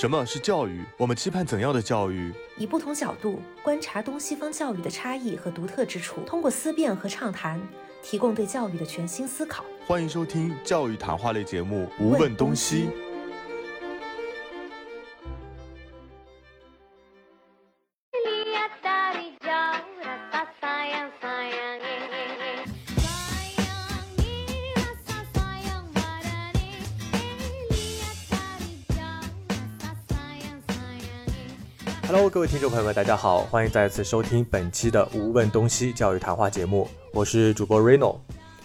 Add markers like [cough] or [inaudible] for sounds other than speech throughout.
什么是教育？我们期盼怎样的教育？以不同角度观察东西方教育的差异和独特之处，通过思辨和畅谈，提供对教育的全新思考。欢迎收听教育谈话类节目《无问东西》。各位听众朋友们，大家好，欢迎再次收听本期的《无问东西》教育谈话节目，我是主播 Reno。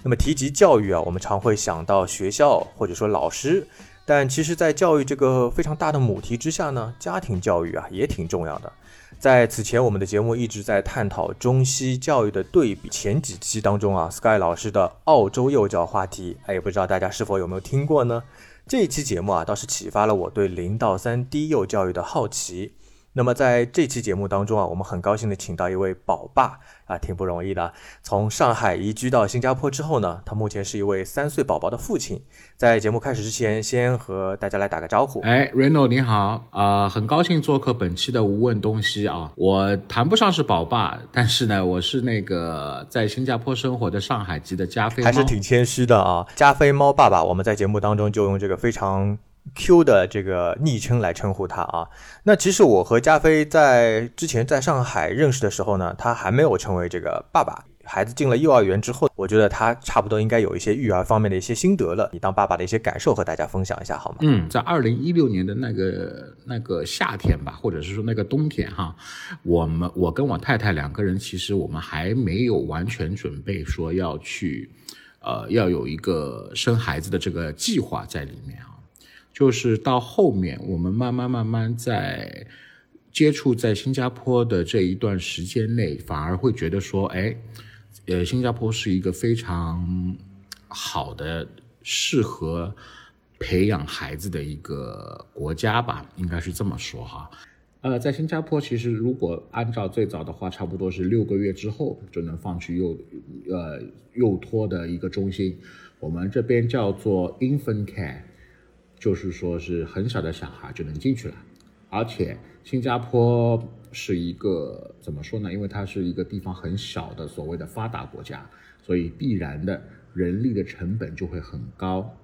那么提及教育啊，我们常会想到学校或者说老师，但其实，在教育这个非常大的母题之下呢，家庭教育啊也挺重要的。在此前，我们的节目一直在探讨中西教育的对比。前几期当中啊，Sky 老师的澳洲幼教话题，哎，也不知道大家是否有没有听过呢？这一期节目啊，倒是启发了我对零到三低幼教育的好奇。那么在这期节目当中啊，我们很高兴的请到一位宝爸啊，挺不容易的。从上海移居到新加坡之后呢，他目前是一位三岁宝宝的父亲。在节目开始之前，先和大家来打个招呼。哎，Reno 你好啊，很高兴做客本期的无问东西啊。我谈不上是宝爸，但是呢，我是那个在新加坡生活的上海籍的加菲猫，还是挺谦虚的啊。加菲猫爸爸，我们在节目当中就用这个非常。Q 的这个昵称来称呼他啊，那其实我和加菲在之前在上海认识的时候呢，他还没有成为这个爸爸。孩子进了幼儿园之后，我觉得他差不多应该有一些育儿方面的一些心得了。你当爸爸的一些感受和大家分享一下好吗？嗯，在二零一六年的那个那个夏天吧，或者是说那个冬天哈，我们我跟我太太两个人，其实我们还没有完全准备说要去，呃，要有一个生孩子的这个计划在里面啊。就是到后面，我们慢慢慢慢在接触在新加坡的这一段时间内，反而会觉得说，哎，呃，新加坡是一个非常好的适合培养孩子的一个国家吧，应该是这么说哈。呃，在新加坡，其实如果按照最早的话，差不多是六个月之后就能放去幼呃幼托的一个中心，我们这边叫做 infant care。就是说，是很小的小孩就能进去了，而且新加坡是一个怎么说呢？因为它是一个地方很小的所谓的发达国家，所以必然的人力的成本就会很高。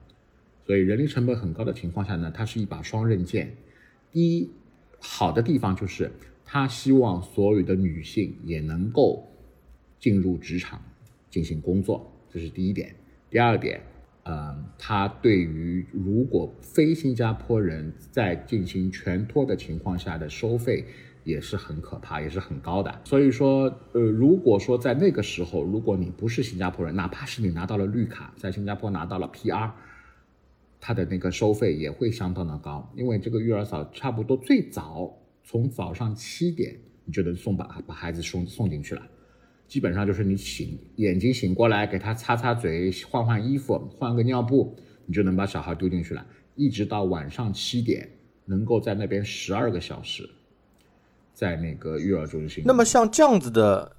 所以人力成本很高的情况下呢，它是一把双刃剑。第一，好的地方就是他希望所有的女性也能够进入职场进行工作，这是第一点。第二点。嗯，他对于如果非新加坡人在进行全托的情况下的收费也是很可怕，也是很高的。所以说，呃，如果说在那个时候，如果你不是新加坡人，哪怕是你拿到了绿卡，在新加坡拿到了 PR，他的那个收费也会相当的高，因为这个育儿嫂差不多最早从早上七点你就能送把把孩子送送进去了。基本上就是你醒眼睛醒过来，给他擦擦嘴，换换衣服，换个尿布，你就能把小孩丢进去了。一直到晚上七点，能够在那边十二个小时，在那个育儿中心。那么像这样子的，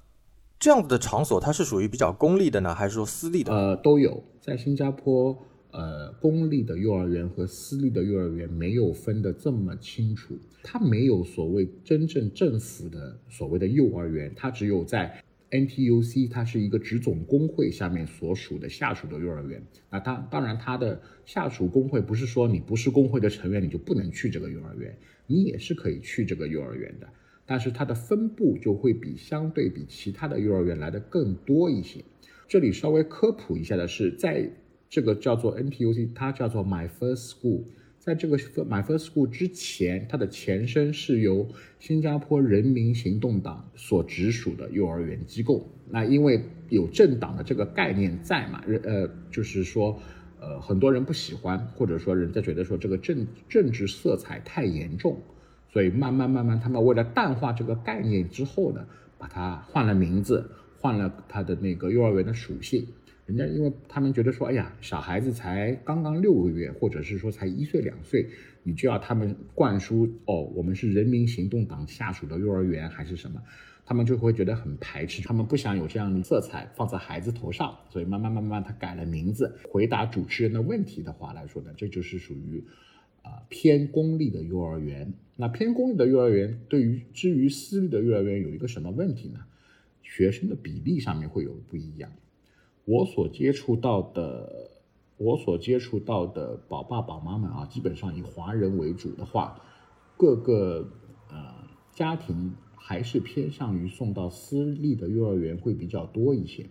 这样子的场所，它是属于比较公立的呢，还是说私立的？呃，都有。在新加坡，呃，公立的幼儿园和私立的幼儿园没有分得这么清楚，它没有所谓真正政府的所谓的幼儿园，它只有在。NTUC 它是一个职总工会下面所属的下属的幼儿园，那当当然它的下属工会不是说你不是工会的成员你就不能去这个幼儿园，你也是可以去这个幼儿园的，但是它的分布就会比相对比其他的幼儿园来的更多一些。这里稍微科普一下的是，在这个叫做 NTUC，它叫做 My First School。在这个 My First School 之前，它的前身是由新加坡人民行动党所直属的幼儿园机构。那因为有政党的这个概念在嘛，呃，就是说，呃，很多人不喜欢，或者说人家觉得说这个政政治色彩太严重，所以慢慢慢慢，他们为了淡化这个概念之后呢，把它换了名字，换了它的那个幼儿园的属性。人家因为他们觉得说，哎呀，小孩子才刚刚六个月，或者是说才一岁两岁，你就要他们灌输哦，我们是人民行动党下属的幼儿园还是什么，他们就会觉得很排斥，他们不想有这样的色彩放在孩子头上，所以慢慢慢慢他改了名字。回答主持人的问题的话来说呢，这就是属于，啊偏公立的幼儿园。那偏公立的幼儿园对于至于私立的幼儿园有一个什么问题呢？学生的比例上面会有不一样。我所接触到的，我所接触到的宝爸宝妈们啊，基本上以华人为主的话，各个呃家庭还是偏向于送到私立的幼儿园会比较多一些。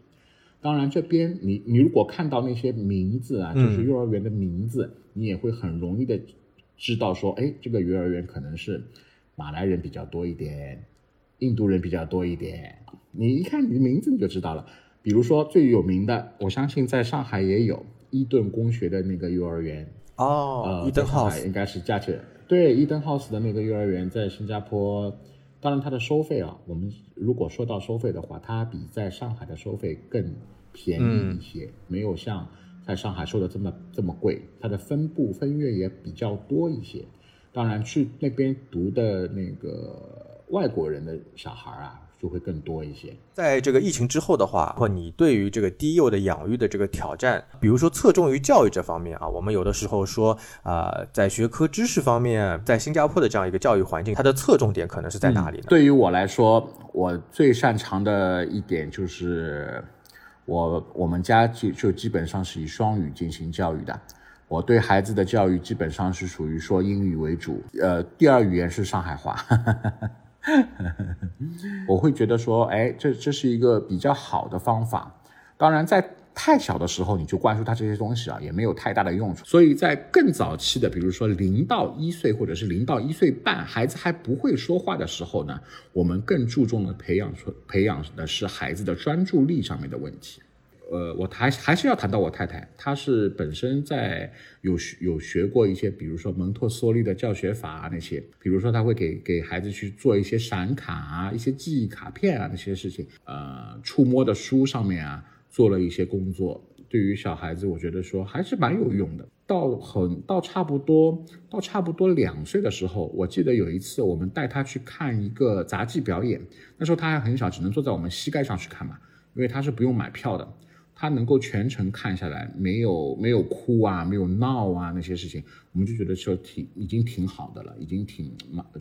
当然，这边你你如果看到那些名字啊，就是幼儿园的名字，你也会很容易的知道说，哎，这个幼儿园可能是马来人比较多一点，印度人比较多一点。你一看你的名字你就知道了。比如说最有名的，我相信在上海也有伊顿公学的那个幼儿园哦，伊顿 house 应该是加起来对伊顿 house 的那个幼儿园在新加坡，当然它的收费啊，我们如果说到收费的话，它比在上海的收费更便宜一些，没有像在上海收的这么这么贵，它的分部分院也比较多一些，当然去那边读的那个外国人的小孩啊。就会更多一些。在这个疫情之后的话，或你对于这个低幼的养育的这个挑战，比如说侧重于教育这方面啊，我们有的时候说啊，在学科知识方面，在新加坡的这样一个教育环境，它的侧重点可能是在哪里呢？对于我来说，我最擅长的一点就是，我我们家就就基本上是以双语进行教育的。我对孩子的教育基本上是属于说英语为主，呃，第二语言是上海话。[laughs] 我会觉得说，哎，这这是一个比较好的方法。当然，在太小的时候你就灌输他这些东西啊，也没有太大的用处。所以在更早期的，比如说零到一岁或者是零到一岁半，孩子还不会说话的时候呢，我们更注重的培养出培养的是孩子的专注力上面的问题。呃，我还还是要谈到我太太，她是本身在有有学过一些，比如说蒙特梭利的教学法啊那些，比如说他会给给孩子去做一些闪卡啊、一些记忆卡片啊那些事情，呃，触摸的书上面啊做了一些工作，对于小孩子，我觉得说还是蛮有用的。到很到差不多到差不多两岁的时候，我记得有一次我们带他去看一个杂技表演，那时候他还很小，只能坐在我们膝盖上去看嘛，因为他是不用买票的。他能够全程看下来，没有没有哭啊，没有闹啊，那些事情，我们就觉得说挺已经挺好的了，已经挺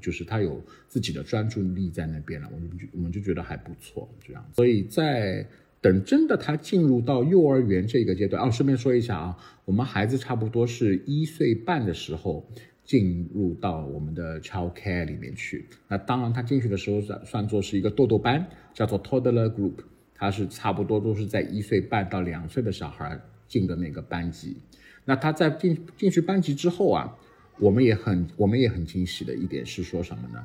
就是他有自己的专注力在那边了，我们就我们就觉得还不错这样。所以在等真的他进入到幼儿园这个阶段，哦，顺便说一下啊，我们孩子差不多是一岁半的时候进入到我们的 child care 里面去。那当然他进去的时候算算作是一个豆豆班，叫做 toddler group。他是差不多都是在一岁半到两岁的小孩进的那个班级，那他在进进去班级之后啊，我们也很我们也很惊喜的一点是说什么呢？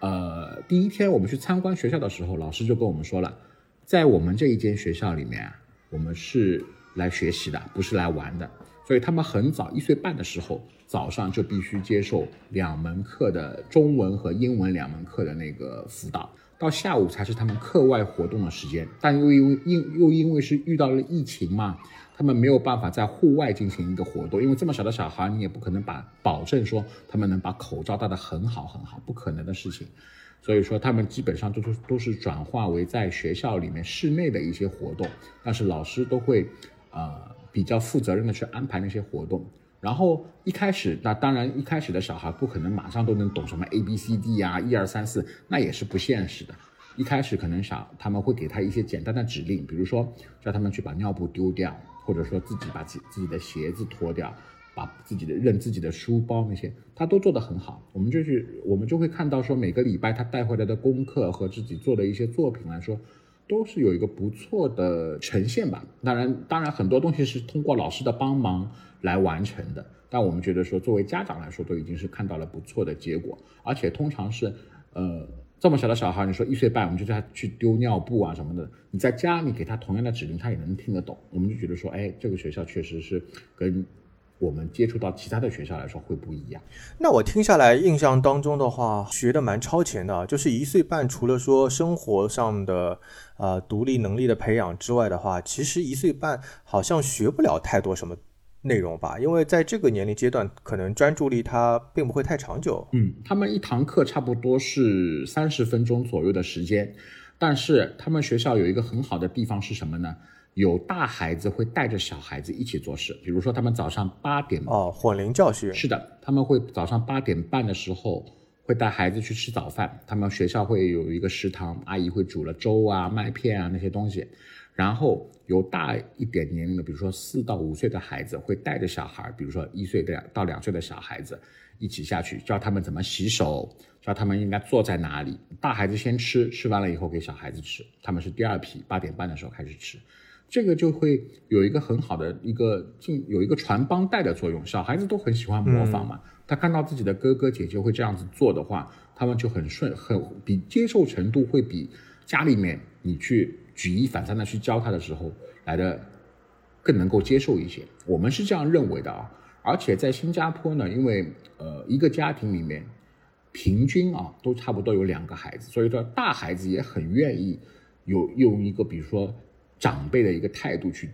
呃，第一天我们去参观学校的时候，老师就跟我们说了，在我们这一间学校里面啊，我们是来学习的，不是来玩的，所以他们很早一岁半的时候，早上就必须接受两门课的中文和英文两门课的那个辅导。到下午才是他们课外活动的时间，但又因为因又因为是遇到了疫情嘛，他们没有办法在户外进行一个活动，因为这么小的小孩，你也不可能把保证说他们能把口罩戴得很好很好，不可能的事情。所以说他们基本上都是都是转化为在学校里面室内的一些活动，但是老师都会呃比较负责任的去安排那些活动。然后一开始，那当然一开始的小孩不可能马上都能懂什么 A B C D 呀，一二三四，那也是不现实的。一开始可能小他们会给他一些简单的指令，比如说叫他们去把尿布丢掉，或者说自己把自自己的鞋子脱掉，把自己的认自己的书包那些，他都做得很好。我们就是我们就会看到说每个礼拜他带回来的功课和自己做的一些作品来说。都是有一个不错的呈现吧。当然，当然很多东西是通过老师的帮忙来完成的。但我们觉得说，作为家长来说，都已经是看到了不错的结果。而且通常是，呃，这么小的小孩，你说一岁半，我们就叫他去丢尿布啊什么的。你在家，你给他同样的指令，他也能听得懂。我们就觉得说，哎，这个学校确实是跟。我们接触到其他的学校来说会不一样。那我听下来印象当中的话，学的蛮超前的，就是一岁半，除了说生活上的呃独立能力的培养之外的话，其实一岁半好像学不了太多什么内容吧？因为在这个年龄阶段，可能专注力它并不会太长久。嗯，他们一堂课差不多是三十分钟左右的时间，但是他们学校有一个很好的地方是什么呢？有大孩子会带着小孩子一起做事，比如说他们早上八点哦，混龄教学是的，他们会早上八点半的时候会带孩子去吃早饭，他们学校会有一个食堂，阿姨会煮了粥啊、麦片啊那些东西，然后有大一点年龄的，比如说四到五岁的孩子会带着小孩，比如说一岁的到两岁的小孩子一起下去，教他们怎么洗手，教他们应该坐在哪里，大孩子先吃，吃完了以后给小孩子吃，他们是第二批，八点半的时候开始吃。这个就会有一个很好的一个进有一个传帮带的作用，小孩子都很喜欢模仿嘛。他看到自己的哥哥姐姐会这样子做的话，他们就很顺，很比接受程度会比家里面你去举一反三的去教他的时候来的更能够接受一些。我们是这样认为的啊。而且在新加坡呢，因为呃一个家庭里面平均啊都差不多有两个孩子，所以说大孩子也很愿意有用一个比如说。长辈的一个态度去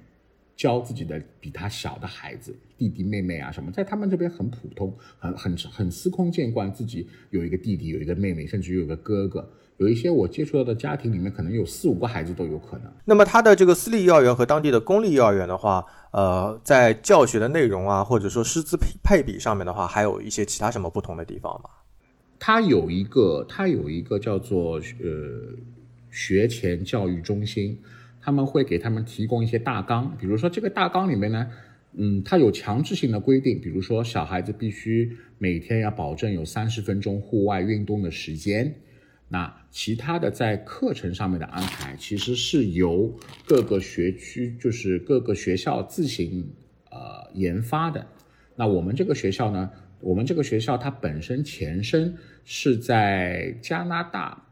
教自己的比他小的孩子，弟弟妹妹啊什么，在他们这边很普通，很很很司空见惯。自己有一个弟弟，有一个妹妹，甚至有个哥哥。有一些我接触到的家庭里面，可能有四五个孩子都有可能。那么他的这个私立幼儿园和当地的公立幼儿园的话，呃，在教学的内容啊，或者说师资配配比上面的话，还有一些其他什么不同的地方吗？他有一个，他有一个叫做呃学前教育中心。他们会给他们提供一些大纲，比如说这个大纲里面呢，嗯，它有强制性的规定，比如说小孩子必须每天要保证有三十分钟户外运动的时间。那其他的在课程上面的安排，其实是由各个学区，就是各个学校自行呃研发的。那我们这个学校呢，我们这个学校它本身前身是在加拿大。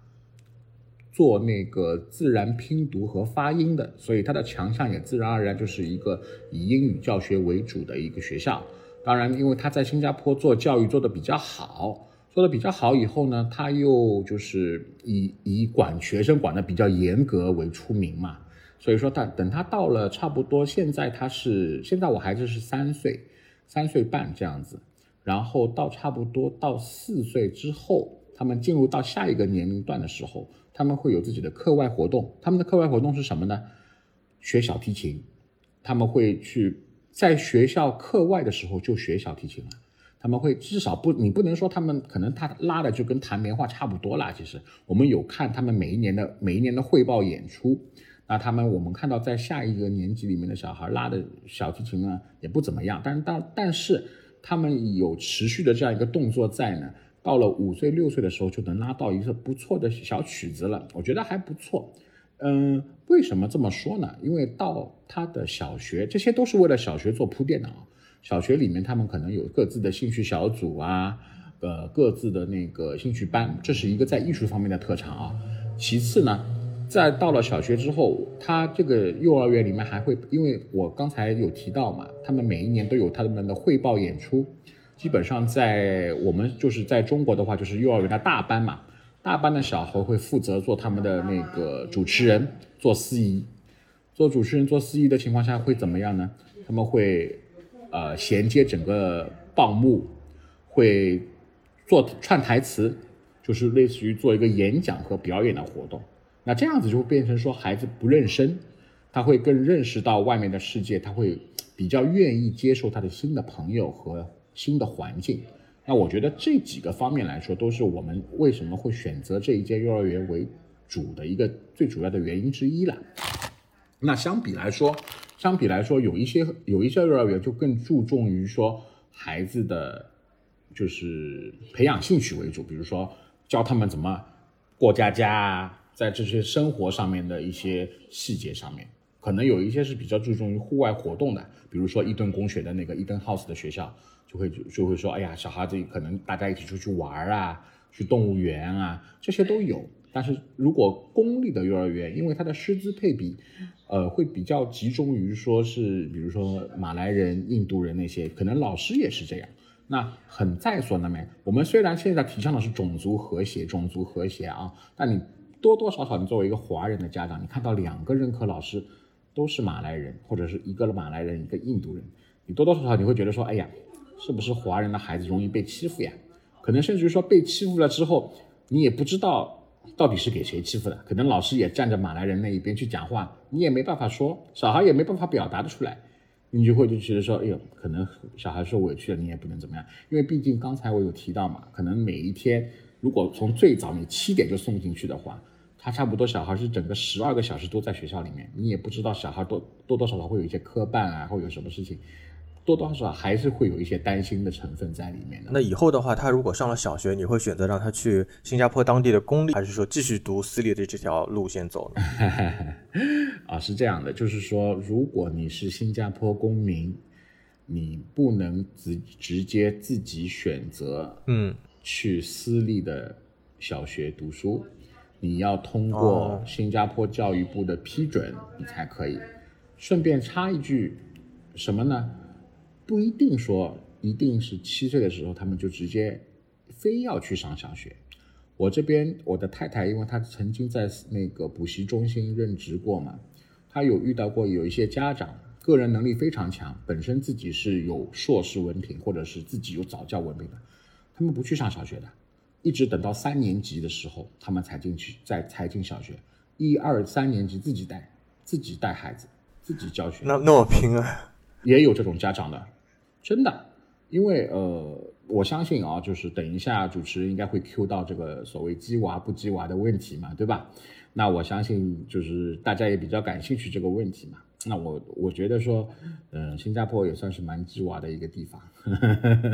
做那个自然拼读和发音的，所以它的强项也自然而然就是一个以英语教学为主的一个学校。当然，因为他在新加坡做教育做的比较好，做的比较好以后呢，他又就是以以管学生管的比较严格为出名嘛。所以说，他等他到了差不多现在他是现在我孩子是三岁，三岁半这样子，然后到差不多到四岁之后，他们进入到下一个年龄段的时候。他们会有自己的课外活动，他们的课外活动是什么呢？学小提琴，他们会去在学校课外的时候就学小提琴了。他们会至少不，你不能说他们可能他拉的就跟弹棉花差不多啦。其实我们有看他们每一年的每一年的汇报演出，那他们我们看到在下一个年级里面的小孩拉的小提琴呢也不怎么样，但是但但是他们有持续的这样一个动作在呢。到了五岁六岁的时候，就能拉到一个不错的小曲子了，我觉得还不错。嗯，为什么这么说呢？因为到他的小学，这些都是为了小学做铺垫的啊。小学里面他们可能有各自的兴趣小组啊，呃，各自的那个兴趣班，这是一个在艺术方面的特长啊。其次呢，在到了小学之后，他这个幼儿园里面还会，因为我刚才有提到嘛，他们每一年都有他们的汇报演出。基本上在我们就是在中国的话，就是幼儿园的大班嘛，大班的小孩会负责做他们的那个主持人，做司仪，做主持人做司仪的情况下会怎么样呢？他们会呃衔接整个报幕，会做串台词，就是类似于做一个演讲和表演的活动。那这样子就会变成说孩子不认生，他会更认识到外面的世界，他会比较愿意接受他的新的朋友和。新的环境，那我觉得这几个方面来说，都是我们为什么会选择这一间幼儿园为主的一个最主要的原因之一了。那相比来说，相比来说，有一些有一些幼儿园就更注重于说孩子的就是培养兴趣为主，比如说教他们怎么过家家啊，在这些生活上面的一些细节上面，可能有一些是比较注重于户外活动的，比如说伊顿公学的那个伊顿 House 的学校。就会就会说，哎呀，小孩子可能大家一起出去玩啊，去动物园啊，这些都有。但是如果公立的幼儿园，因为它的师资配比，呃，会比较集中于说是，比如说马来人、印度人那些，可能老师也是这样。那很在所难免。我们虽然现在提倡的是种族和谐，种族和谐啊，但你多多少少，你作为一个华人的家长，你看到两个任课老师都是马来人，或者是一个马来人，一个印度人，你多多少少你会觉得说，哎呀。是不是华人的孩子容易被欺负呀？可能甚至于说被欺负了之后，你也不知道到底是给谁欺负的？可能老师也站着马来人那一边去讲话，你也没办法说，小孩也没办法表达的出来，你就会就觉得说，哎呦，可能小孩受委屈了，你也不能怎么样，因为毕竟刚才我有提到嘛，可能每一天如果从最早你七点就送进去的话，他差不多小孩是整个十二个小时都在学校里面，你也不知道小孩多多多少少会有一些磕绊啊，会有什么事情。多多少少还是会有一些担心的成分在里面的。那以后的话，他如果上了小学，你会选择让他去新加坡当地的公立，还是说继续读私立的这条路线走呢？[laughs] 啊，是这样的，就是说，如果你是新加坡公民，你不能直直接自己选择，嗯，去私立的小学读书，你要通过新加坡教育部的批准，你才可以。顺便插一句，什么呢？不一定说一定是七岁的时候，他们就直接非要去上小学。我这边我的太太，因为她曾经在那个补习中心任职过嘛，她有遇到过有一些家长个人能力非常强，本身自己是有硕士文凭或者是自己有早教文凭的，他们不去上小学的，一直等到三年级的时候，他们才进去，再才进小学，一二三年级自己带，自己带孩子，自己教学。那那么拼啊，[laughs] 也有这种家长的。真的，因为呃，我相信啊，就是等一下主持人应该会 Q 到这个所谓鸡娃不鸡娃的问题嘛，对吧？那我相信就是大家也比较感兴趣这个问题嘛。那我我觉得说，嗯，新加坡也算是蛮鸡娃的一个地方，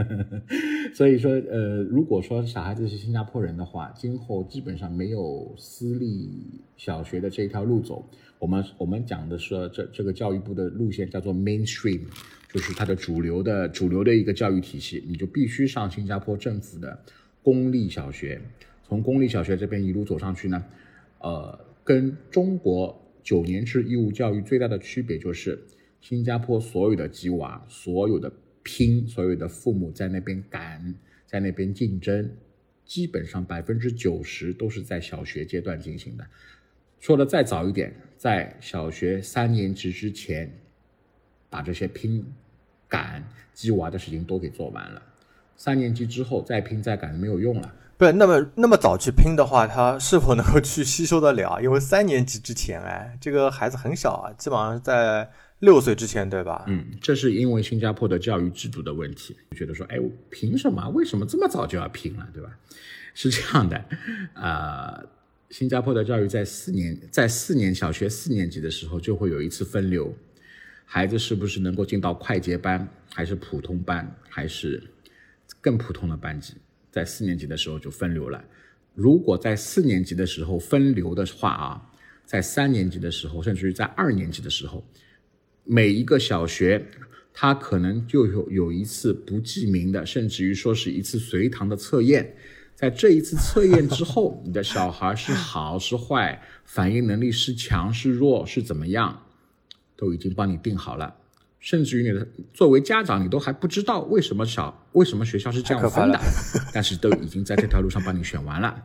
[laughs] 所以说呃，如果说小孩子是新加坡人的话，今后基本上没有私立小学的这一条路走。我们我们讲的是这这个教育部的路线叫做 mainstream。就是它的主流的主流的一个教育体系，你就必须上新加坡政府的公立小学。从公立小学这边一路走上去呢，呃，跟中国九年制义务教育最大的区别就是，新加坡所有的鸡娃、所有的拼、所有的父母在那边赶，在那边竞争，基本上百分之九十都是在小学阶段进行的。说的再早一点，在小学三年级之前，把这些拼。赶鸡娃的事情都给做完了，三年级之后再拼再赶没有用了。不是那么那么早去拼的话，他是否能够去吸收得了？因为三年级之前，哎，这个孩子很小啊，基本上在六岁之前，对吧？嗯，这是因为新加坡的教育制度的问题，觉得说，哎，凭什么？为什么这么早就要拼了，对吧？[laughs] 是这样的，呃，新加坡的教育在四年，在四年小学四年级的时候就会有一次分流。孩子是不是能够进到快捷班，还是普通班，还是更普通的班级？在四年级的时候就分流了。如果在四年级的时候分流的话啊，在三年级的时候，甚至于在二年级的时候，每一个小学他可能就有有一次不记名的，甚至于说是一次随堂的测验。在这一次测验之后，你的小孩是好是坏，反应能力是强是弱是怎么样？都已经帮你定好了，甚至于你的作为家长，你都还不知道为什么小为什么学校是这样分的，但是都已经在这条路上帮你选完了。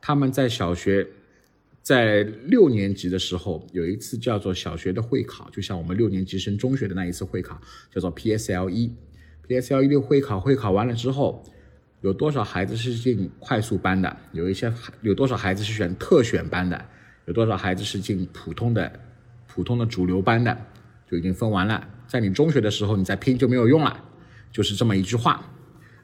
他们在小学在六年级的时候有一次叫做小学的会考，就像我们六年级升中学的那一次会考，叫做 PSLE。PSLE 的会考会考完了之后，有多少孩子是进快速班的？有一些有多少孩子是选特选班的？有多少孩子是进普通的？普通的主流班的就已经分完了，在你中学的时候，你再拼就没有用了，就是这么一句话。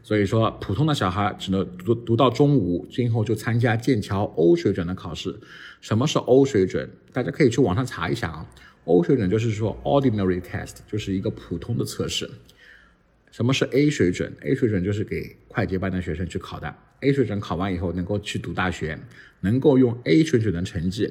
所以说，普通的小孩只能读读到中五，今后就参加剑桥欧水准的考试。什么是欧水准？大家可以去网上查一下啊。欧水准就是说 ordinary test，就是一个普通的测试。什么是 A 水准？A 水准就是给快捷班的学生去考的。A 水准考完以后能够去读大学，能够用 A 水准的成绩。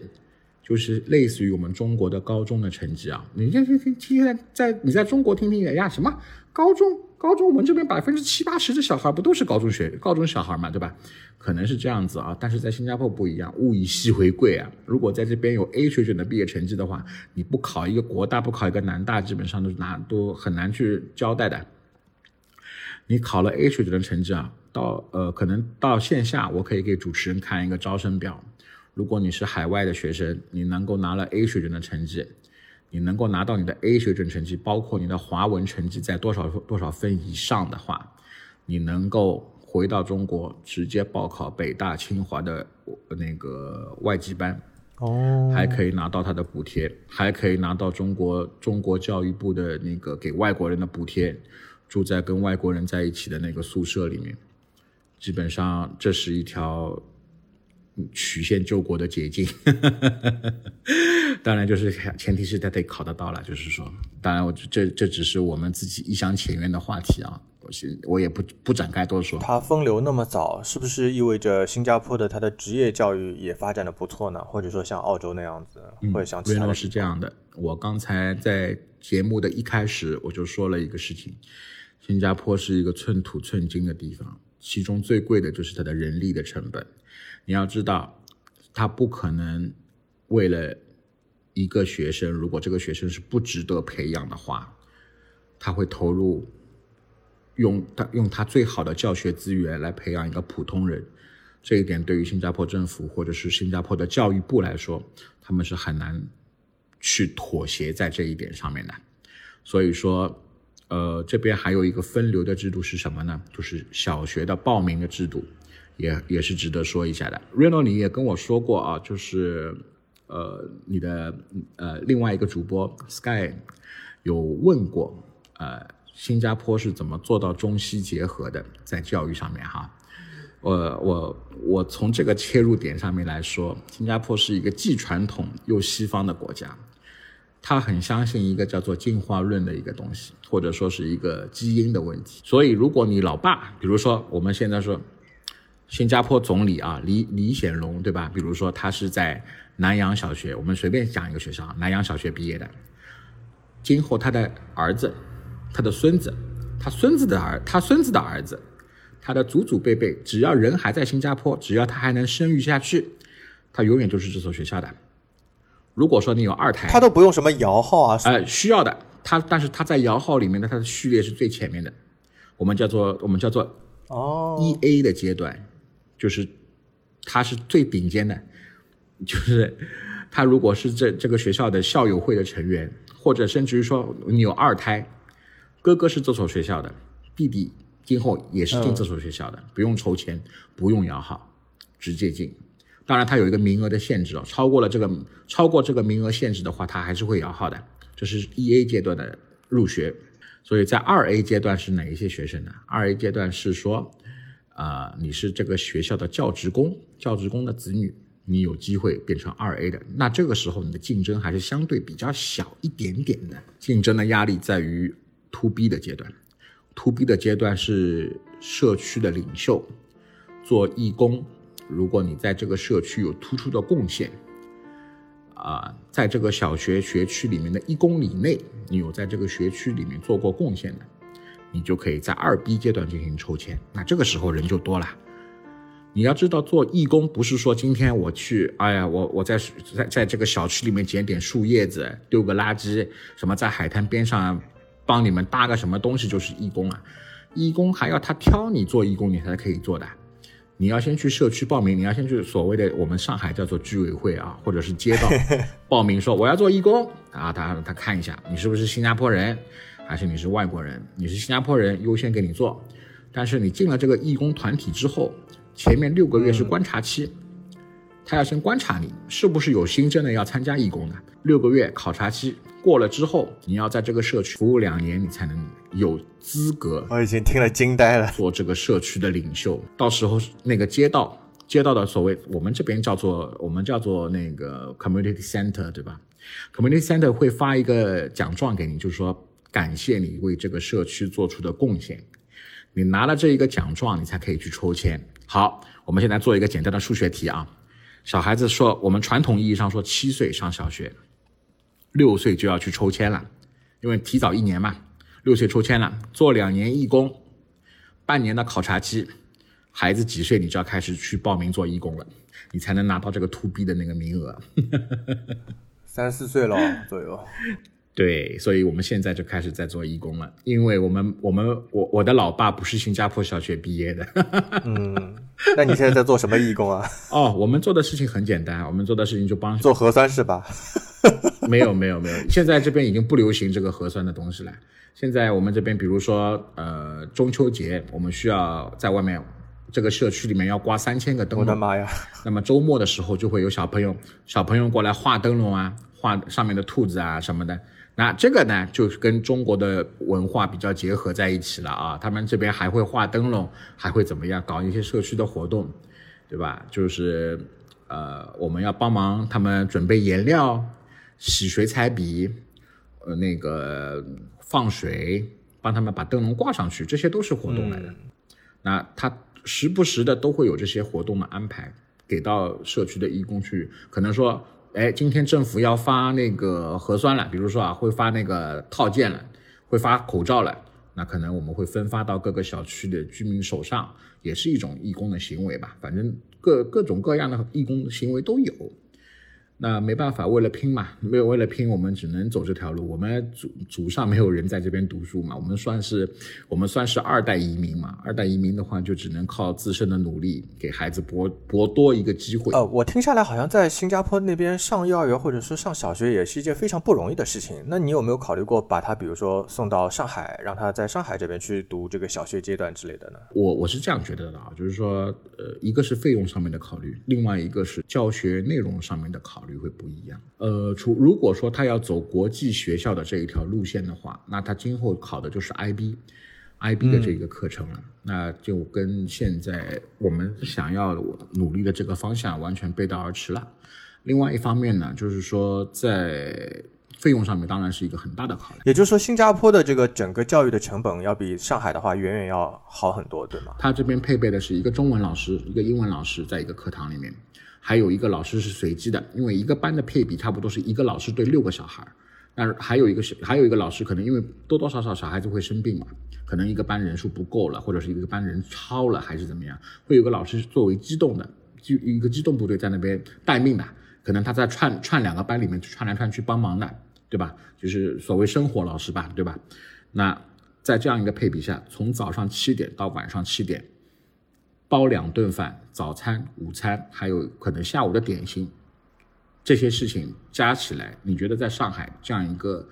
就是类似于我们中国的高中的成绩啊，你听听听，现在在你在中国听听，哎呀，什么高中高中，我们这边百分之七八十的小孩不都是高中学高中小孩嘛，对吧？可能是这样子啊，但是在新加坡不一样，物以稀为贵啊。如果在这边有 A 水准的毕业成绩的话，你不考一个国大，不考一个南大，基本上都是拿都很难去交代的。你考了 A 水准的成绩啊，到呃可能到线下，我可以给主持人看一个招生表。如果你是海外的学生，你能够拿了 A 水准的成绩，你能够拿到你的 A 水准成绩，包括你的华文成绩在多少多少分以上的话，你能够回到中国直接报考北大、清华的那个外籍班，哦，还可以拿到他的补贴，还可以拿到中国中国教育部的那个给外国人的补贴，住在跟外国人在一起的那个宿舍里面。基本上这是一条曲线救国的捷径。[laughs] 当然，就是前提是他得考得到了。就是说，当然我这这只是我们自己一厢情愿的话题啊，我是我也不不展开多说。他风流那么早，是不是意味着新加坡的他的职业教育也发展的不错呢？或者说像澳洲那样子，或者像其他的？是这样的，我刚才在节目的一开始我就说了一个事情，新加坡是一个寸土寸金的地方。其中最贵的就是它的人力的成本，你要知道，他不可能为了一个学生，如果这个学生是不值得培养的话，他会投入用他用他最好的教学资源来培养一个普通人，这一点对于新加坡政府或者是新加坡的教育部来说，他们是很难去妥协在这一点上面的，所以说。呃，这边还有一个分流的制度是什么呢？就是小学的报名的制度，也也是值得说一下的。Reno，你也跟我说过啊，就是呃，你的呃另外一个主播 Sky 有问过，呃，新加坡是怎么做到中西结合的，在教育上面哈。我我我从这个切入点上面来说，新加坡是一个既传统又西方的国家。他很相信一个叫做进化论的一个东西，或者说是一个基因的问题。所以，如果你老爸，比如说我们现在说新加坡总理啊李李显龙，对吧？比如说他是在南洋小学，我们随便讲一个学校，南洋小学毕业的。今后他的儿子、他的孙子、他孙子的儿、他孙子的儿子、他的祖祖辈辈，只要人还在新加坡，只要他还能生育下去，他永远都是这所学校的。如果说你有二胎，他都不用什么摇号啊？呃，需要的，他但是他在摇号里面的他的序列是最前面的，我们叫做我们叫做哦一 A 的阶段，就是他是最顶尖的，就是他如果是这这个学校的校友会的成员，或者甚至于说你有二胎，哥哥是这所学校的，弟弟今后也是进这所学校的，不用抽签，不用摇号，直接进。当然，它有一个名额的限制哦，超过了这个超过这个名额限制的话，它还是会摇号的。这是一 A 阶段的入学，所以在二 A 阶段是哪一些学生呢？二 A 阶段是说，啊，你是这个学校的教职工，教职工的子女，你有机会变成二 A 的。那这个时候你的竞争还是相对比较小一点点的，竞争的压力在于 To B 的阶段。To B 的阶段是社区的领袖，做义工。如果你在这个社区有突出的贡献，啊，在这个小学学区里面的一公里内，你有在这个学区里面做过贡献的，你就可以在二 B 阶段进行抽签。那这个时候人就多了。你要知道，做义工不是说今天我去，哎呀，我我在在在这个小区里面捡点树叶子，丢个垃圾，什么在海滩边上帮你们搭个什么东西就是义工啊。义工还要他挑你做义工，你才可以做的。你要先去社区报名，你要先去所谓的我们上海叫做居委会啊，或者是街道 [laughs] 报名，说我要做义工啊，他他看一下你是不是新加坡人，还是你是外国人？你是新加坡人，优先给你做。但是你进了这个义工团体之后，前面六个月是观察期，他要先观察你是不是有新增的要参加义工的。六个月考察期过了之后，你要在这个社区服务两年，你才能有资格。我已经听了惊呆了。做这个社区的领袖，到时候那个街道街道的所谓我们这边叫做我们叫做那个 community center，对吧？community center 会发一个奖状给你，就是说感谢你为这个社区做出的贡献。你拿了这一个奖状，你才可以去抽签。好，我们现在做一个简单的数学题啊。小孩子说，我们传统意义上说七岁上小学，六岁就要去抽签了，因为提早一年嘛。六岁抽签了，做两年义工，半年的考察期，孩子几岁你就要开始去报名做义工了，你才能拿到这个 to B 的那个名额。[laughs] 三四岁了左右。对，所以我们现在就开始在做义工了，因为我们我们我我的老爸不是新加坡小学毕业的。[laughs] 嗯，那你现在在做什么义工啊？[laughs] 哦，我们做的事情很简单，我们做的事情就帮做核酸是吧？[laughs] 没有没有没有，现在这边已经不流行这个核酸的东西了。现在我们这边，比如说呃中秋节，我们需要在外面这个社区里面要挂三千个灯笼。我的妈呀！那么周末的时候就会有小朋友小朋友过来画灯笼啊，画上面的兔子啊什么的。那这个呢，就是跟中国的文化比较结合在一起了啊。他们这边还会画灯笼，还会怎么样搞一些社区的活动，对吧？就是呃，我们要帮忙他们准备颜料、洗水彩笔，呃，那个放水，帮他们把灯笼挂上去，这些都是活动来的。那他时不时的都会有这些活动的安排，给到社区的义工去，可能说。哎，今天政府要发那个核酸了，比如说啊，会发那个套件了，会发口罩了，那可能我们会分发到各个小区的居民手上，也是一种义工的行为吧。反正各各种各样的义工的行为都有。那没办法，为了拼嘛，没有为了拼，我们只能走这条路。我们祖祖上没有人在这边读书嘛，我们算是我们算是二代移民嘛。二代移民的话，就只能靠自身的努力，给孩子博博多一个机会。呃，我听下来好像在新加坡那边上幼儿园或者说上小学也是一件非常不容易的事情。那你有没有考虑过把他，比如说送到上海，让他在上海这边去读这个小学阶段之类的呢？我我是这样觉得的啊，就是说，呃，一个是费用上面的考虑，另外一个是教学内容上面的考。考虑会不一样。呃，除如果说他要走国际学校的这一条路线的话，那他今后考的就是 IB，IB 的这个课程了。那就跟现在我们想要努力的这个方向完全背道而驰了。另外一方面呢，就是说在费用上面当然是一个很大的考量。也就是说，新加坡的这个整个教育的成本要比上海的话远远要好很多，对吗？他这边配备的是一个中文老师，一个英文老师，在一个课堂里面。还有一个老师是随机的，因为一个班的配比差不多是一个老师对六个小孩儿，但还有一个是还有一个老师可能因为多多少少小孩子会生病嘛，可能一个班人数不够了，或者是一个班人超了还是怎么样，会有个老师作为机动的，就一个机动部队在那边待命的，可能他在串串两个班里面串来串去帮忙的，对吧？就是所谓生活老师吧，对吧？那在这样一个配比下，从早上七点到晚上七点。包两顿饭，早餐、午餐，还有可能下午的点心，这些事情加起来，你觉得在上海这样一个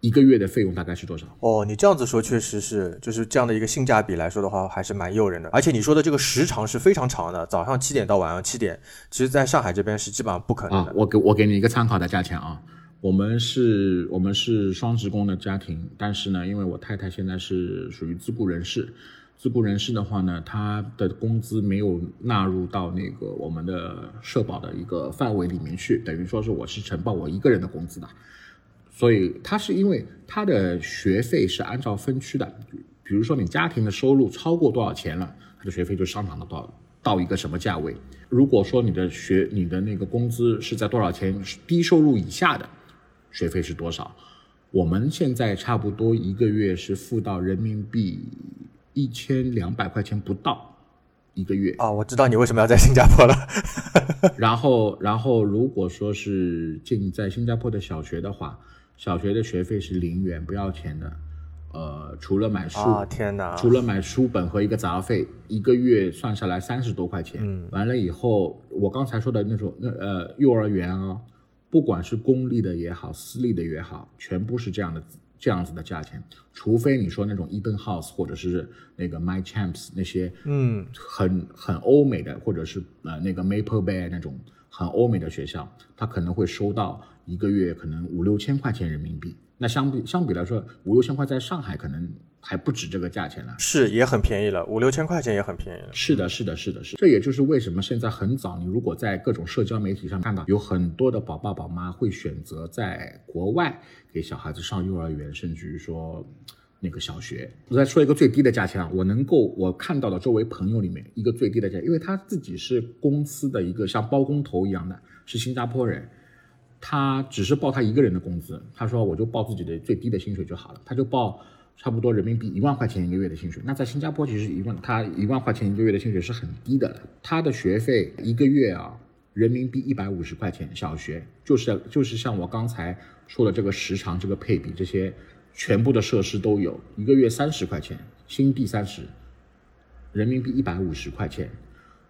一个月的费用大概是多少？哦，你这样子说确实是，就是这样的一个性价比来说的话，还是蛮诱人的。而且你说的这个时长是非常长的，早上七点到晚上七点，其实在上海这边是基本上不可能的。我给我给你一个参考的价钱啊，我们是我们是双职工的家庭，但是呢，因为我太太现在是属于自雇人士。自雇人士的话呢，他的工资没有纳入到那个我们的社保的一个范围里面去，等于说是我是承报我一个人的工资的，所以他是因为他的学费是按照分区的，比如说你家庭的收入超过多少钱了，他的学费就上涨了到到一个什么价位。如果说你的学你的那个工资是在多少钱低收入以下的，学费是多少？我们现在差不多一个月是付到人民币。一千两百块钱不到一个月啊！我知道你为什么要在新加坡了。[laughs] [laughs] 然后，然后如果说是进在新加坡的小学的话，小学的学费是零元不要钱的。呃，除了买书，天哪！除了买书本和一个杂费，一个月算下来三十多块钱。嗯，完了以后，我刚才说的那种那呃幼儿园啊，不管是公立的也好，私立的也好，全部是这样的。这样子的价钱，除非你说那种 Eden House 或者是那个 My Champs 那些，嗯，很很欧美的，或者是呃那个 Maple Bay 那种很欧美的学校，他可能会收到一个月可能五六千块钱人民币。那相比相比来说，五六千块在上海可能。还不止这个价钱了，是也很便宜了，五六千块钱也很便宜了。是的，是的，是的，是。这也就是为什么现在很早，你如果在各种社交媒体上看到有很多的宝爸宝妈会选择在国外给小孩子上幼儿园，甚至于说那个小学。我再说一个最低的价钱啊，我能够我看到的周围朋友里面一个最低的价，因为他自己是公司的一个像包工头一样的，是新加坡人，他只是报他一个人的工资，他说我就报自己的最低的薪水就好了，他就报。差不多人民币一万块钱一个月的薪水，那在新加坡其实一万，他一万块钱一个月的薪水是很低的了。他的学费一个月啊，人民币一百五十块钱，小学就是就是像我刚才说的这个时长、这个配比，这些全部的设施都有，一个月三十块钱，新币三十，人民币一百五十块钱。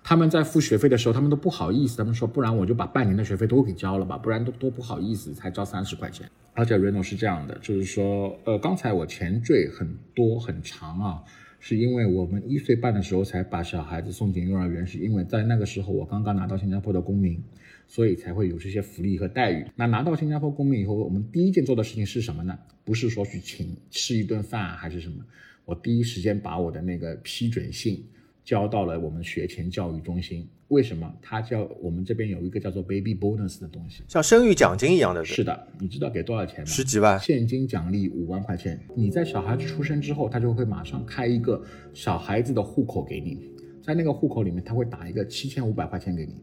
他们在付学费的时候，他们都不好意思，他们说不然我就把半年的学费都给交了吧，不然都都不好意思才交三十块钱。而且 Reno 是这样的，就是说，呃，刚才我前缀很多很长啊，是因为我们一岁半的时候才把小孩子送进幼儿园，是因为在那个时候我刚刚拿到新加坡的公民，所以才会有这些福利和待遇。那拿到新加坡公民以后，我们第一件做的事情是什么呢？不是说去请吃一顿饭还是什么，我第一时间把我的那个批准信交到了我们学前教育中心。为什么？他叫我们这边有一个叫做 baby bonus 的东西，像生育奖金一样的，是的，你知道给多少钱吗？十几万，现金奖励五万块钱。你在小孩子出生之后，他就会马上开一个小孩子的户口给你，在那个户口里面，他会打一个七千五百块钱给你，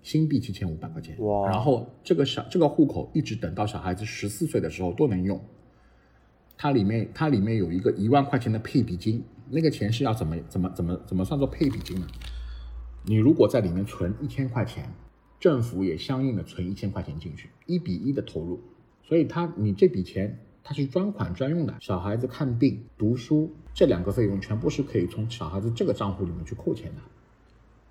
新币七千五百块钱。哇！然后这个小这个户口一直等到小孩子十四岁的时候都能用。它里面它里面有一个一万块钱的配比金，那个钱是要怎么怎么怎么怎么算作配比金呢？你如果在里面存一千块钱，政府也相应的存一千块钱进去，一比一的投入，所以他你这笔钱它是专款专用的，小孩子看病、读书这两个费用全部是可以从小孩子这个账户里面去扣钱的，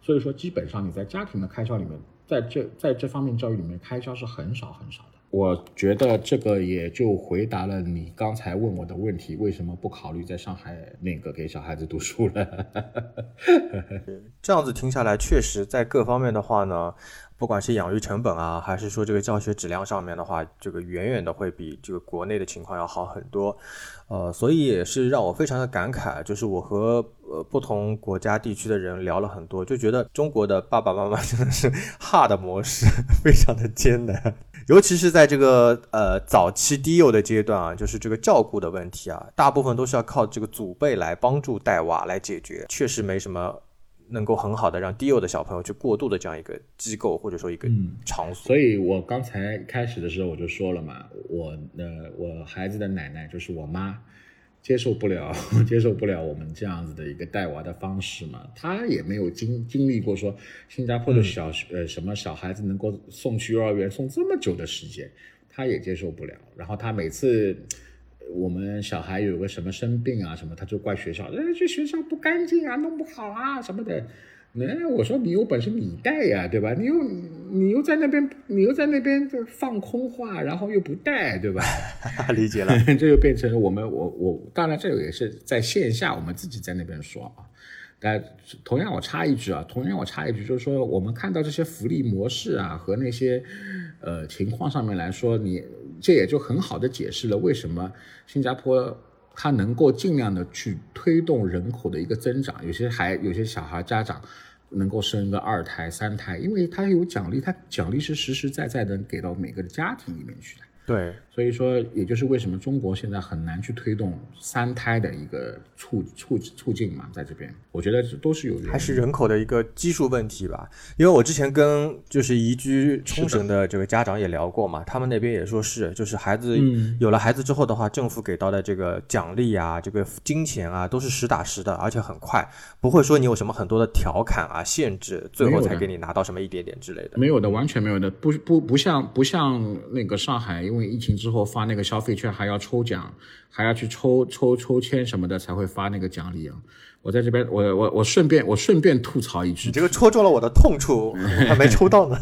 所以说基本上你在家庭的开销里面，在这在这方面教育里面开销是很少很少的。我觉得这个也就回答了你刚才问我的问题，为什么不考虑在上海那个给小孩子读书了？这样子听下来，确实在各方面的话呢，不管是养育成本啊，还是说这个教学质量上面的话，这个远远的会比这个国内的情况要好很多。呃，所以也是让我非常的感慨，就是我和呃不同国家地区的人聊了很多，就觉得中国的爸爸妈妈真的是 [laughs] hard 模式，非常的艰难。尤其是在这个呃早期低幼的阶段啊，就是这个照顾的问题啊，大部分都是要靠这个祖辈来帮助带娃来解决，确实没什么能够很好的让低幼的小朋友去过渡的这样一个机构或者说一个场所。所以我刚才开始的时候我就说了嘛，我的我孩子的奶奶就是我妈。接受不了，[laughs] 接受不了我们这样子的一个带娃的方式嘛？他也没有经经历过说新加坡的小呃什么小孩子能够送去幼儿园送这么久的时间，他也接受不了。然后他每次我们小孩有个什么生病啊什么，他就怪学校，哎，这学校不干净啊，弄不好啊什么的。那我说你有本事你带呀，对吧？你又你又在那边，你又在那边就放空话，然后又不带，对吧？[laughs] 理解了，[laughs] 这就变成我们我我当然这个也是在线下我们自己在那边说啊。但同样我插一句啊，同样我插一句，就是说我们看到这些福利模式啊和那些呃情况上面来说，你这也就很好的解释了为什么新加坡。他能够尽量的去推动人口的一个增长，有些孩有些小孩家长能够生个二胎、三胎，因为他有奖励，他奖励是实实在在的给到每个家庭里面去的。对，所以说，也就是为什么中国现在很难去推动三胎的一个促促促进嘛，在这边，我觉得都是有还是人口的一个基数问题吧。因为我之前跟就是移居冲绳的这个家长也聊过嘛，他们那边也说是，就是孩子有了孩子之后的话，政府给到的这个奖励啊，这个金钱啊，都是实打实的，而且很快，不会说你有什么很多的调侃啊、限制，最后才给你拿到什么一点点之类的。没有的，完全没有的，不不不像不像那个上海，因为。因为疫情之后发那个消费券还要抽奖，还要去抽抽抽签什么的才会发那个奖励啊！我在这边，我我我顺便我顺便吐槽一句，你这个戳中了我的痛处，[laughs] 还没抽到呢。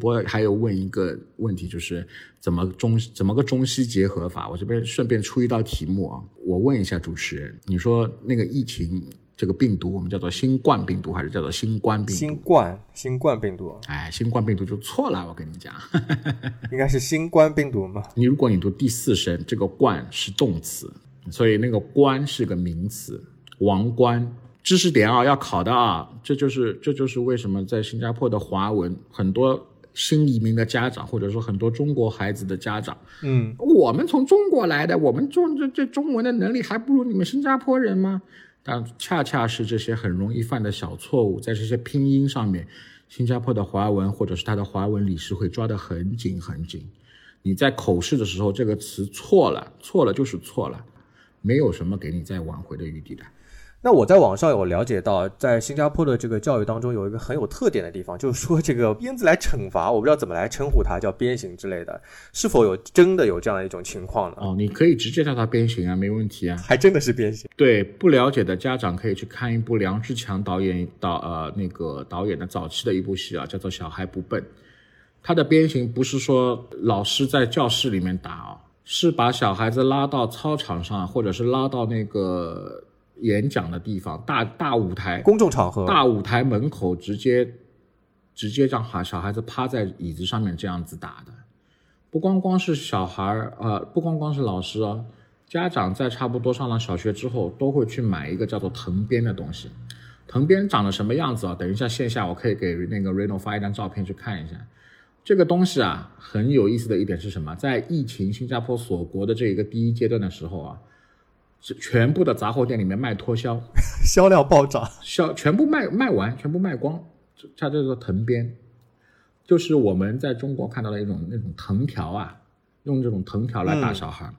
播还有问一个问题，就是怎么中怎么个中西结合法？我这边顺便出一道题目啊，我问一下主持人，你说那个疫情这个病毒，我们叫做新冠病毒还是叫做新冠病毒？新冠新冠病毒，哎，新冠病毒就错了，我跟你讲，[laughs] 应该是新冠病毒嘛？你如果你读第四声，这个冠是动词，所以那个冠是个名词，王冠。知识点啊，要考的啊，这就是这就是为什么在新加坡的华文很多新移民的家长，或者说很多中国孩子的家长，嗯，我们从中国来的，我们中这这中文的能力还不如你们新加坡人吗？但恰恰是这些很容易犯的小错误，在这些拼音上面，新加坡的华文或者是他的华文理事会抓得很紧很紧。你在口试的时候这个词错了，错了就是错了，没有什么给你再挽回的余地的。那我在网上有了解到，在新加坡的这个教育当中，有一个很有特点的地方，就是说这个鞭子来惩罚，我不知道怎么来称呼它，叫鞭刑之类的，是否有真的有这样的一种情况呢？哦，你可以直接叫它鞭刑啊，没问题啊。还真的是鞭刑。对不了解的家长可以去看一部梁志强导演导呃那个导演的早期的一部戏啊，叫做《小孩不笨》。他的鞭刑不是说老师在教室里面打啊，是把小孩子拉到操场上，或者是拉到那个。演讲的地方，大大舞台，公众场合，大舞台门口直接直接让孩小孩子趴在椅子上面这样子打的，不光光是小孩儿，呃，不光光是老师啊，家长在差不多上了小学之后，都会去买一个叫做藤鞭的东西。藤鞭长得什么样子啊？等一下线下我可以给那个 Reno 发一张照片去看一下。这个东西啊，很有意思的一点是什么？在疫情新加坡锁国的这一个第一阶段的时候啊。是全部的杂货店里面卖脱销，[laughs] 销量暴涨，销全部卖卖完，全部卖光。它叫做藤编，就是我们在中国看到的一种那种藤条啊，用这种藤条来打小孩。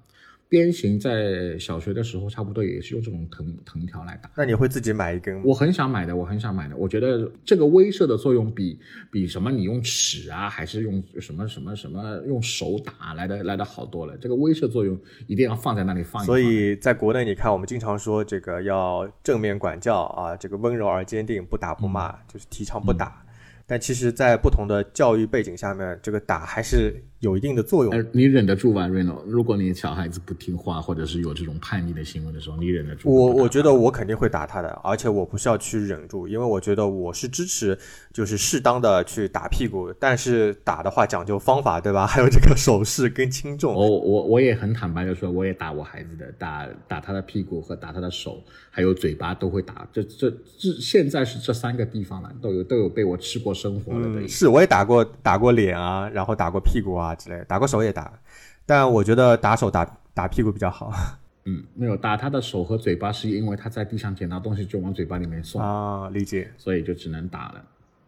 鞭刑在小学的时候，差不多也是用这种藤藤条来打。那你会自己买一根？我很想买的，我很想买的。我觉得这个威慑的作用比比什么你用尺啊，还是用什么什么什么用手打来的来的好多了。这个威慑作用一定要放在那里放一。所以在国内，你看我们经常说这个要正面管教啊，这个温柔而坚定，不打不骂，就是提倡不打。但其实，在不同的教育背景下面，这个打还是有一定的作用。你忍得住吗，Reno？如果你小孩子不听话，或者是有这种叛逆的行为的时候，你忍得住？我我觉得我肯定会打他的，而且我不需要去忍住，因为我觉得我是支持，就是适当的去打屁股。但是打的话讲究方法，对吧？[laughs] 还有这个手势跟轻重。我我我也很坦白的说，我也打我孩子的，打打他的屁股和打他的手，还有嘴巴都会打。这这这现在是这三个地方了，都有都有被我吃过。生活了是，我也打过打过脸啊，然后打过屁股啊之类，打过手也打，但我觉得打手打打屁股比较好。[laughs] 嗯，没有打他的手和嘴巴，是因为他在地上捡到东西就往嘴巴里面送啊，理解，所以就只能打了。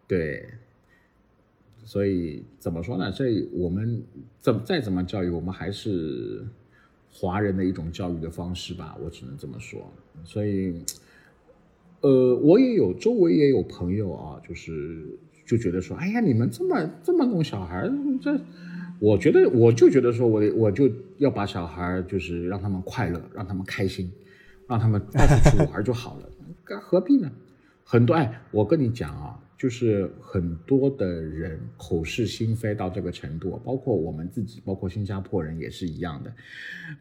对，所以怎么说呢？这我们怎再怎么教育，我们还是华人的一种教育的方式吧，我只能这么说。所以，呃，我也有周围也有朋友啊，就是。就觉得说，哎呀，你们这么这么弄小孩，这，我觉得我就觉得说，我我就要把小孩就是让他们快乐，让他们开心，让他们到处去玩就好了，干何必呢？很多哎，我跟你讲啊，就是很多的人口是心非到这个程度，包括我们自己，包括新加坡人也是一样的。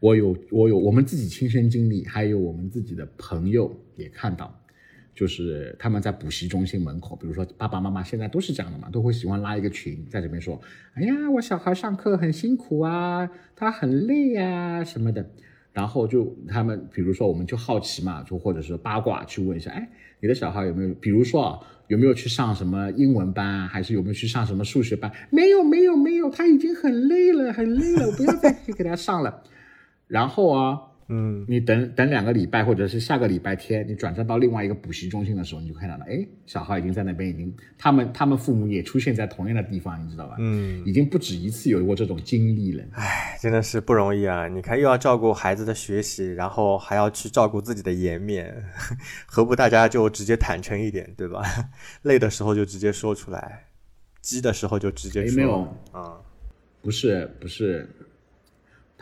我有我有我们自己亲身经历，还有我们自己的朋友也看到。就是他们在补习中心门口，比如说爸爸妈妈现在都是这样的嘛，都会喜欢拉一个群，在这边说：“哎呀，我小孩上课很辛苦啊，他很累呀什么的。”然后就他们，比如说我们就好奇嘛，就或者是八卦去问一下：“哎，你的小孩有没有，比如说啊，有没有去上什么英文班，还是有没有去上什么数学班？”没有，没有，没有，他已经很累了，很累了，我不要再去给他上了。然后啊。嗯，你等等两个礼拜，或者是下个礼拜天，你转战到另外一个补习中心的时候，你就看到了，哎，小孩已经在那边，已经他们他们父母也出现在同样的地方，你知道吧？嗯，已经不止一次有过这种经历了。唉，真的是不容易啊！你看，又要照顾孩子的学习，然后还要去照顾自己的颜面，[laughs] 何不大家就直接坦诚一点，对吧？[laughs] 累的时候就直接说出来，急的时候就直接说。没有啊，不是不是。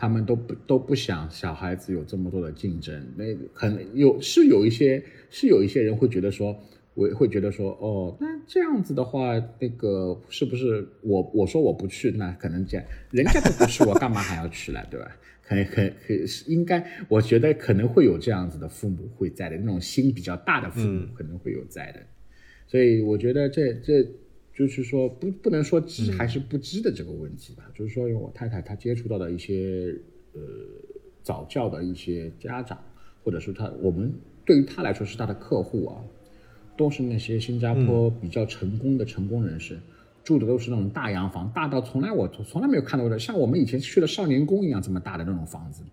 他们都不都不想小孩子有这么多的竞争，那可能有是有一些是有一些人会觉得说，我会觉得说，哦，那这样子的话，那个是不是我我说我不去，那可能这样，人家都不去，我干嘛还要去了，[laughs] 对吧？可能可可应该，我觉得可能会有这样子的父母会在的，那种心比较大的父母可能会有在的，所以我觉得这这。就是说不不能说知还是不知的这个问题吧，就是说，因为我太太她接触到的一些呃早教的一些家长，或者是她我们对于她来说是她的客户啊，都是那些新加坡比较成功的成功人士，住的都是那种大洋房，大到从来我从来没有看到过的，像我们以前去的少年宫一样这么大的那种房子，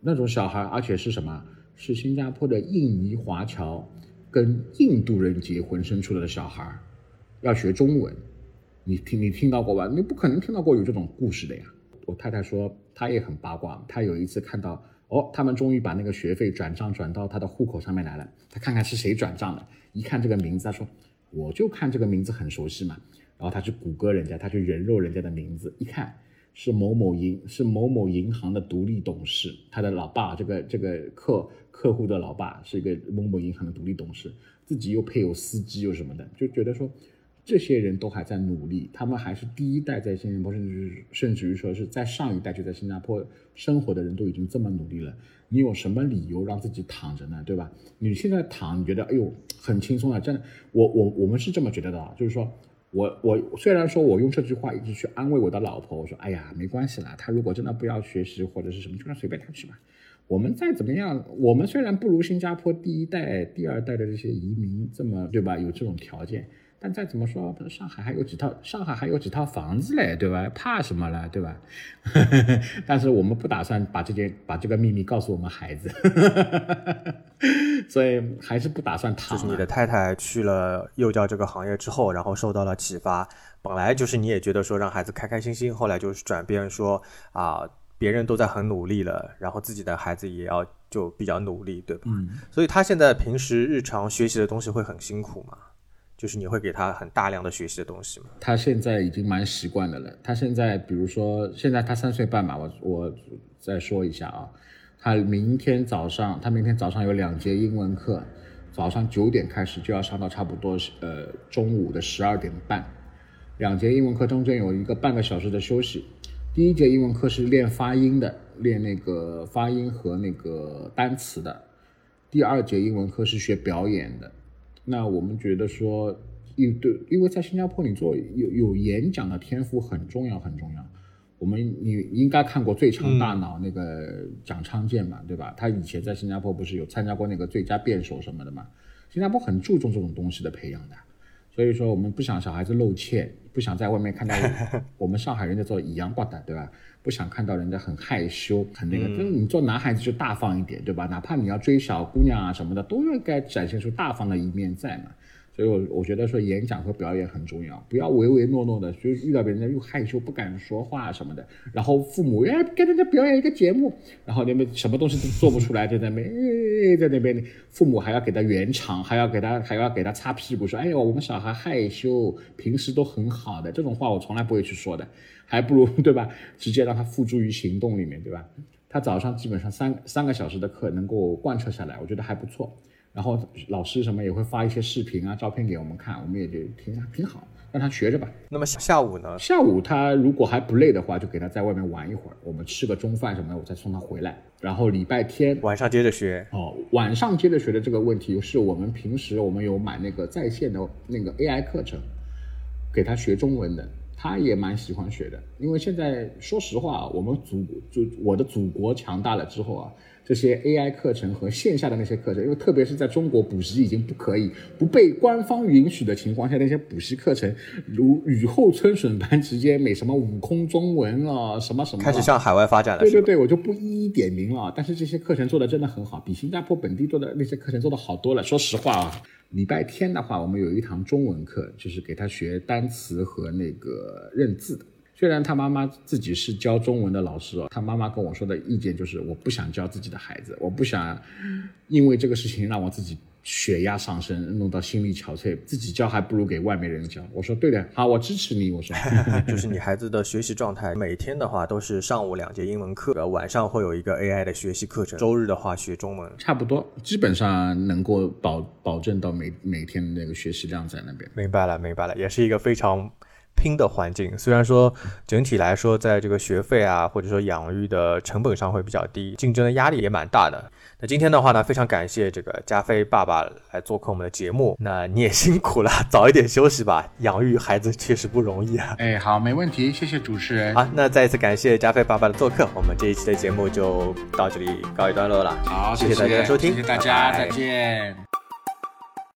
那种小孩，而且是什么？是新加坡的印尼华侨跟印度人结婚生出来的小孩。要学中文，你听你听到过吧？你不可能听到过有这种故事的呀。我太太说她也很八卦，她有一次看到哦，他们终于把那个学费转账转到她的户口上面来了，她看看是谁转账的，一看这个名字，她说我就看这个名字很熟悉嘛，然后她去谷歌人家，她去人肉人家的名字，一看是某某银是某某银行的独立董事，他的老爸这个这个客客户的老爸是一个某某银行的独立董事，自己又配有司机又什么的，就觉得说。这些人都还在努力，他们还是第一代在新加坡，甚至甚至于说是在上一代就在新加坡生活的人都已经这么努力了。你有什么理由让自己躺着呢？对吧？你现在躺，你觉得哎呦很轻松啊？真的，我我我们是这么觉得的，就是说我我虽然说我用这句话一直去安慰我的老婆，我说哎呀没关系啦，他如果真的不要学习或者是什么，就让随便他去吧。我们再怎么样，我们虽然不如新加坡第一代、第二代的这些移民这么对吧？有这种条件。但再怎么说，上海还有几套，上海还有几套房子嘞，对吧？怕什么了，对吧？[laughs] 但是我们不打算把这件把这个秘密告诉我们孩子，[laughs] 所以还是不打算谈。就是你的太太去了幼教这个行业之后，然后受到了启发，本来就是你也觉得说让孩子开开心心，后来就是转变说啊，别人都在很努力了，然后自己的孩子也要就比较努力，对吧？嗯。所以他现在平时日常学习的东西会很辛苦吗？就是你会给他很大量的学习的东西吗？他现在已经蛮习惯的了。他现在，比如说，现在他三岁半嘛，我我再说一下啊，他明天早上，他明天早上有两节英文课，早上九点开始就要上到差不多呃中午的十二点半，两节英文课中间有一个半个小时的休息。第一节英文课是练发音的，练那个发音和那个单词的；第二节英文课是学表演的。那我们觉得说，因对，因为在新加坡，你做有有演讲的天赋很重要，很重要。我们你应该看过《最强大脑》那个蒋昌建嘛，对吧？他以前在新加坡不是有参加过那个最佳辩手什么的嘛？新加坡很注重这种东西的培养的，所以说我们不想小孩子露怯，不想在外面看到 [laughs] 我们上海人在做以洋挂的，对吧？不想看到人家很害羞，很那个。就是你做男孩子就大方一点，对吧？哪怕你要追小姑娘啊什么的，都应该展现出大方的一面在嘛。所以，我我觉得说演讲和表演很重要，不要唯唯诺诺的，就遇到别人又害羞不敢说话什么的。然后父母哎跟人家表演一个节目，然后那边什么东西都做不出来，就在那边在那边，父母还要给他圆场，还要给他还要给他擦屁股，说哎呦我们小孩害羞，平时都很好的，这种话我从来不会去说的，还不如对吧？直接让他付诸于行动里面，对吧？他早上基本上三三个小时的课能够贯彻下来，我觉得还不错。然后老师什么也会发一些视频啊、照片给我们看，我们也就挺挺好，让他学着吧。那么下午呢？下午他如果还不累的话，就给他在外面玩一会儿，我们吃个中饭什么的，我再送他回来。然后礼拜天晚上接着学。哦，晚上接着学的这个问题是我们平时我们有买那个在线的那个 AI 课程，给他学中文的，他也蛮喜欢学的。因为现在说实话，我们祖就我的祖国强大了之后啊。这些 AI 课程和线下的那些课程，因为特别是在中国补习已经不可以不被官方允许的情况下，那些补习课程如雨后春笋般直接每什么悟空中文啊，什么什么开始向海外发展了。对对对，我就不一一点名了。但是这些课程做的真的很好，比新加坡本地做的那些课程做的好多了。说实话啊，礼拜天的话，我们有一堂中文课，就是给他学单词和那个认字的。虽然他妈妈自己是教中文的老师哦，他妈妈跟我说的意见就是我不想教自己的孩子，我不想因为这个事情让我自己血压上升，弄到心力憔悴，自己教还不如给外面人教。我说对的，好，我支持你。我说 [laughs] 就是你孩子的学习状态，每天的话都是上午两节英文课，晚上会有一个 AI 的学习课程，周日的话学中文，差不多，基本上能够保保证到每每天那个学习量在那边。明白了，明白了，也是一个非常。拼的环境，虽然说整体来说，在这个学费啊，或者说养育的成本上会比较低，竞争的压力也蛮大的。那今天的话呢，非常感谢这个加菲爸爸来做客我们的节目。那你也辛苦了，早一点休息吧。养育孩子确实不容易啊。哎，好，没问题，谢谢主持人。好，那再一次感谢加菲爸爸的做客，我们这一期的节目就到这里告一段落了。好，谢谢大家的收听，谢谢大家，再见。